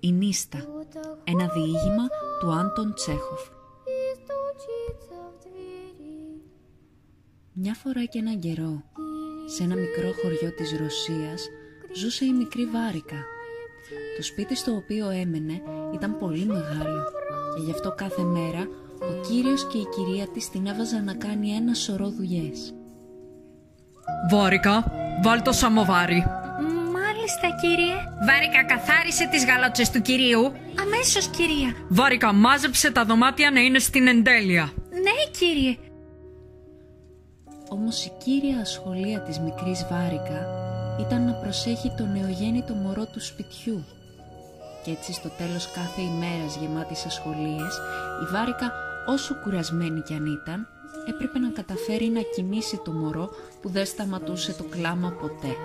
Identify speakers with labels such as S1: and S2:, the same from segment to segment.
S1: Η
S2: Νίστα,
S1: ένα διήγημα του Άντων Τσέχοφ. Μια φορά και έναν καιρό, σε ένα μικρό χωριό της Ρωσίας, ζούσε η μικρή Βάρικα. Το σπίτι στο οποίο έμενε ήταν πολύ μεγάλο και γι' αυτό κάθε μέρα ο κύριος και η κυρία της την έβαζαν να κάνει ένα σωρό δουλειές.
S3: «Βάρικα, βάλ το σαμοβάρι»,
S4: Μάλιστα, κύριε. Βάρικα, καθάρισε τις γαλότσες του κυρίου. Αμέσως, κυρία.
S3: Βάρικα, μάζεψε τα δωμάτια να είναι στην εντέλεια.
S4: Ναι, κύριε.
S1: Όμως η κύρια ασχολία της μικρής Βάρικα ήταν να προσέχει το νεογέννητο μωρό του σπιτιού. Και έτσι στο τέλος κάθε ημέρας γεμάτης ασχολίες, η Βάρικα όσο κουρασμένη κι αν ήταν, έπρεπε να καταφέρει να κοιμήσει το μωρό που δεν σταματούσε το κλάμα ποτέ.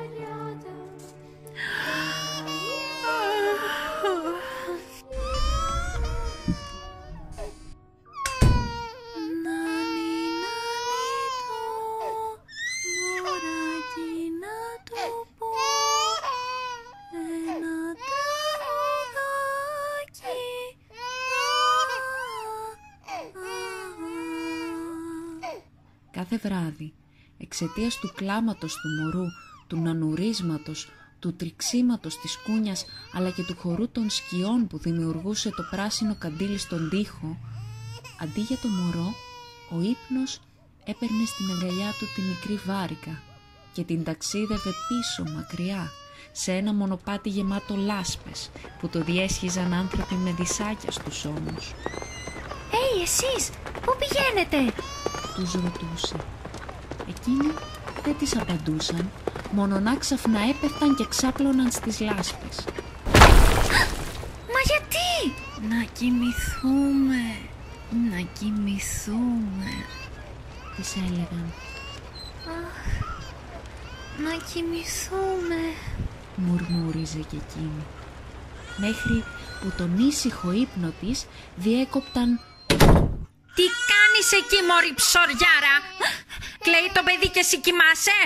S1: Κάθε βράδυ, εξαιτίας του κλάματος του μωρού, του νανουρίσματος, του τριξίματος της κούνιας, αλλά και του χορού των σκιών που δημιουργούσε το πράσινο καντήλι στον τοίχο, αντί για το μωρό, ο ύπνος έπαιρνε στην αγκαλιά του τη μικρή βάρικα και την ταξίδευε πίσω μακριά, σε ένα μονοπάτι γεμάτο λάσπες που το διέσχιζαν άνθρωποι με δισάκια στους ώμους.
S4: Ει, εσείς, πού πηγαίνετε;
S1: Τους ρωτούσε. Εκείνοι δεν τις απαντούσαν, μονονά ξαφνά έπεφταν και ξάπλωναν στις λάσπες.
S4: Μα γιατί; Να κοιμηθούμε, να κοιμηθούμε,
S1: Τις έλεγαν,
S4: να κοιμηθούμε.
S1: μουρμούριζε και εκείνη. Μέχρι που τον ήσυχο ύπνο της διέκοπταν
S4: Τι κάνεις εκεί, μωρή ψωριάρα; Κλαίει το παιδί και εσύ κοιμάσαι;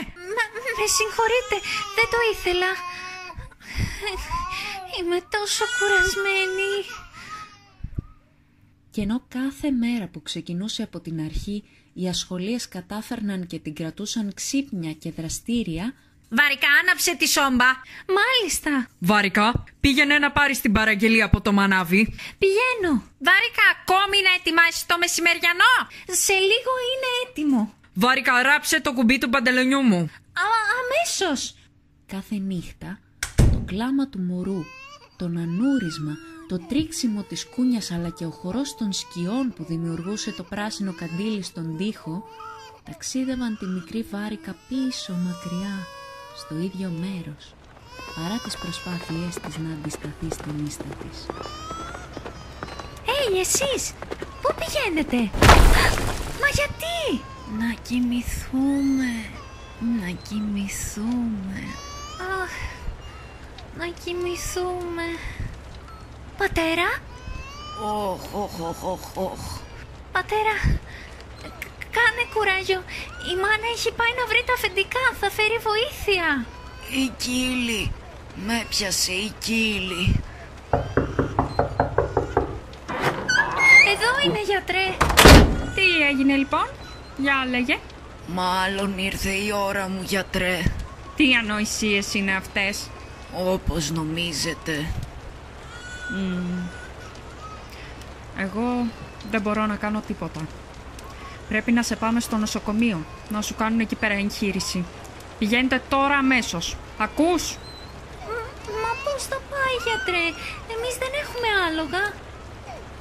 S4: με συγχωρείτε, δεν το ήθελα. Είμαι τόσο κουρασμένη.
S1: και ενώ κάθε μέρα που ξεκινούσε από την αρχή οι ασχολίες κατάφερναν και την κρατούσαν ξύπνια και δραστήρια,
S4: Βαρικά, άναψε τη σόμπα. Μάλιστα.
S3: Βάρικα, πήγαινε να πάρεις την παραγγελία από το μανάβι.
S4: Πηγαίνω. Βάρικα, ακόμη να ετοιμάσεις το μεσημεριανό. Σε λίγο είναι έτοιμο.
S3: Βάρικα, ράψε το κουμπί του παντελονιού μου.
S4: Α, αμέσως.
S1: κάθε νύχτα το κλάμα του μωρού, το νανούρισμα, το τρίξιμο της κούνιας αλλά και ο χορός των σκιών που δημιουργούσε το πράσινο καντήλι στον τοίχο ταξίδευαν τη μικρή βάρικα πίσω μακριά στο ίδιο μέρος παρά τις προσπάθειές της να αντισταθεί στην ίστα της.
S4: Ει, εσείς, πού πηγαίνετε; Μα γιατί; Να κοιμηθούμε, να κοιμηθούμε. Αχ, να κοιμηθούμε. Πατέρα,
S3: Οχ, οχ, οχ, οχ, οχ.
S4: πατέρα, κα- κάνε κουράγιο. Η μάνα έχει πάει να βρει τα αφεντικά, θα φέρει βοήθεια.
S3: Η κύλη. Με πιάσε η κύλη.
S4: Εδώ είναι γιατρέ.
S5: Τι έγινε λοιπόν, για λέγε.
S3: Μάλλον ήρθε η ώρα μου, γιατρέ.
S5: Τι ανοησίες είναι αυτές;
S3: Όπως νομίζετε.
S5: Εγώ δεν μπορώ να κάνω τίποτα. Πρέπει να σε πάμε στο νοσοκομείο, να σου κάνουν εκεί πέρα εγχείρηση. Πηγαίνετε τώρα αμέσως. Ακούς;
S4: Μα πώς θα πάει γιατρέ, εμείς δεν έχουμε άλογα.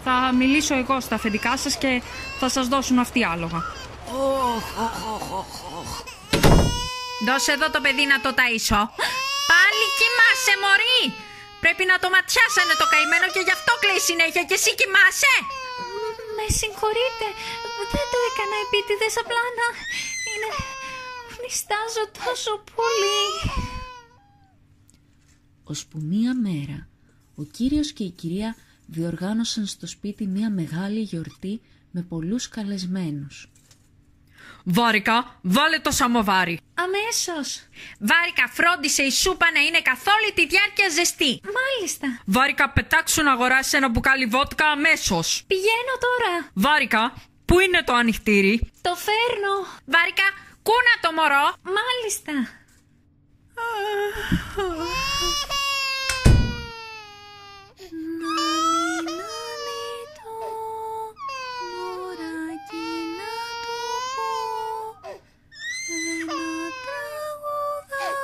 S5: Θα μιλήσω εγώ στα αφεντικά σας και θα σας δώσουν αυτοί άλογα.
S3: Οχ, οχ, οχ, οχ, οχ.
S4: Δώσε εδώ το παιδί να το ταΐσω. Πάλι κοιμάσαι, μωρή! Πρέπει να το ματιάσανε το καημένο και γι' αυτό κλαίει συνέχεια και εσύ κοιμάσαι. Με συγχωρείτε, δεν το έκανα επίτηδες απλά να... Είναι... Νιστάζω τόσο πολύ.
S1: Ώσπου μία μέρα, ο κύριος και η κυρία διοργάνωσαν στο σπίτι μία μεγάλη γιορτή με πολλούς καλεσμένους.
S5: Βάρικα, βάλε το σαμοβάρι.
S4: Αμέσως. Βάρικα, φρόντισε η σούπα να είναι καθ' όλη τη διάρκεια ζεστή. Μάλιστα.
S5: Βάρικα, πετάξου να αγοράσει ένα μπουκάλι βότκα αμέσως.
S4: Πηγαίνω τώρα.
S5: Βάρικα, πού είναι το ανοιχτήρι;
S4: Το φέρνω. Βάρικα, κούνα το μωρό. Μάλιστα.
S2: Νάνι, νάνι το μωράκι να το πω ένα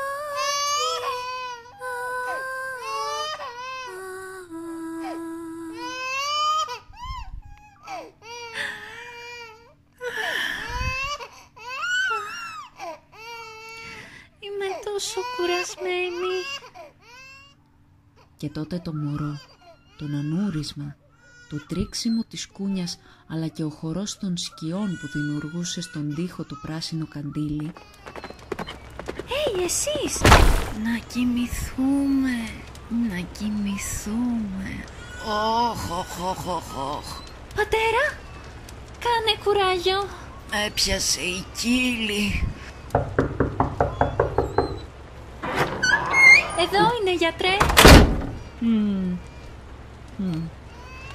S4: Είμαι τόσο κουρασμένη.
S1: Και τότε το μωρό, το νανούρισμα, το τρίξιμο της κούνιας αλλά και ο χορός των σκιών που δημιουργούσε στον τοίχο του πράσινο καντήλι
S4: Hey, εσείς.
S3: Να κοιμηθούμε, να κοιμηθούμε. Όχ, όχ, όχ, όχ, όχ.
S4: Πατέρα, κάνε κουράγιο.
S3: Έπιασε η κύλη.
S4: Εδώ είναι γιατρέ.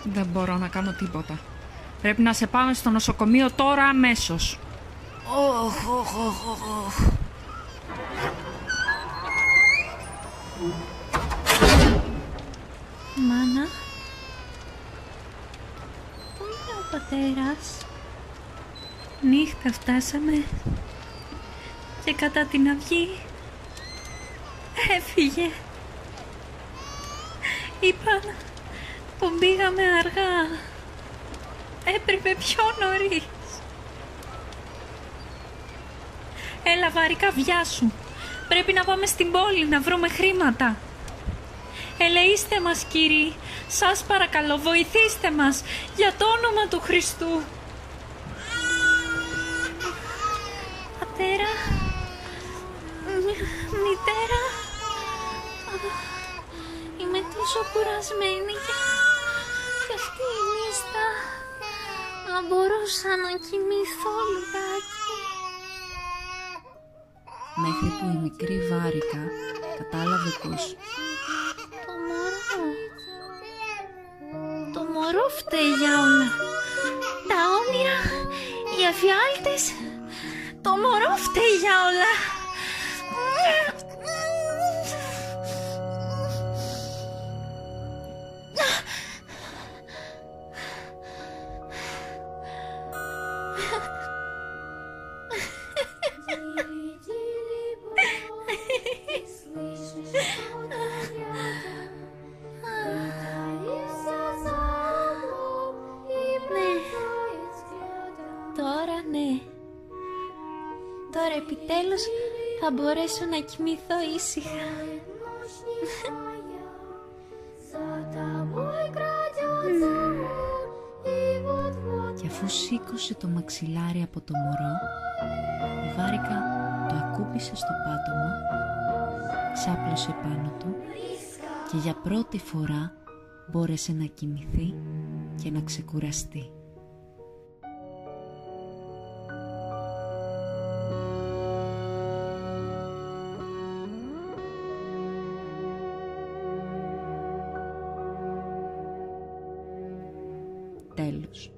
S5: Δεν μπορώ να κάνω τίποτα. Πρέπει να σε πάμε στο νοσοκομείο τώρα αμέσως.
S3: Όχ, όχ, όχ, όχ, όχ.
S4: Μάνα. Πού είναι ο πατέρας; Νύχτα φτάσαμε. Και κατά την αυγή έφυγε. Είπαν τον πήγαμε αργά. Έπρεπε πιο νωρίς. Έλα βαρικά βιάσου. Πρέπει να πάμε στην πόλη να βρούμε χρήματα. Ελεήστε μας κύριοι, σας παρακαλώ βοηθήστε μας για το όνομα του Χριστού. Πατέρα, μ- μητέρα, είμαι τόσο κουρασμένη και, και αυτή η νύστα. Αν μπορούσα να κοιμηθώ λιγάκι.
S1: μέχρι που η μικρή Βάρικα κατάλαβε πως
S4: Το μωρό. Το μωρό φταίει για όλα. Τα όνειρα, οι εφιάλτες. Το μωρό φταίει για όλα. Τώρα ναι. Τώρα επιτέλους θα μπορέσω να κοιμηθώ ήσυχα.
S1: αφού σήκωσε το μαξιλάρι από το μωρό η Βάρικα το ακούπησε στο πάτωμα ξάπλωσε πάνω του και για πρώτη φορά μπόρεσε να κοιμηθεί και να ξεκουραστεί. Τέλος.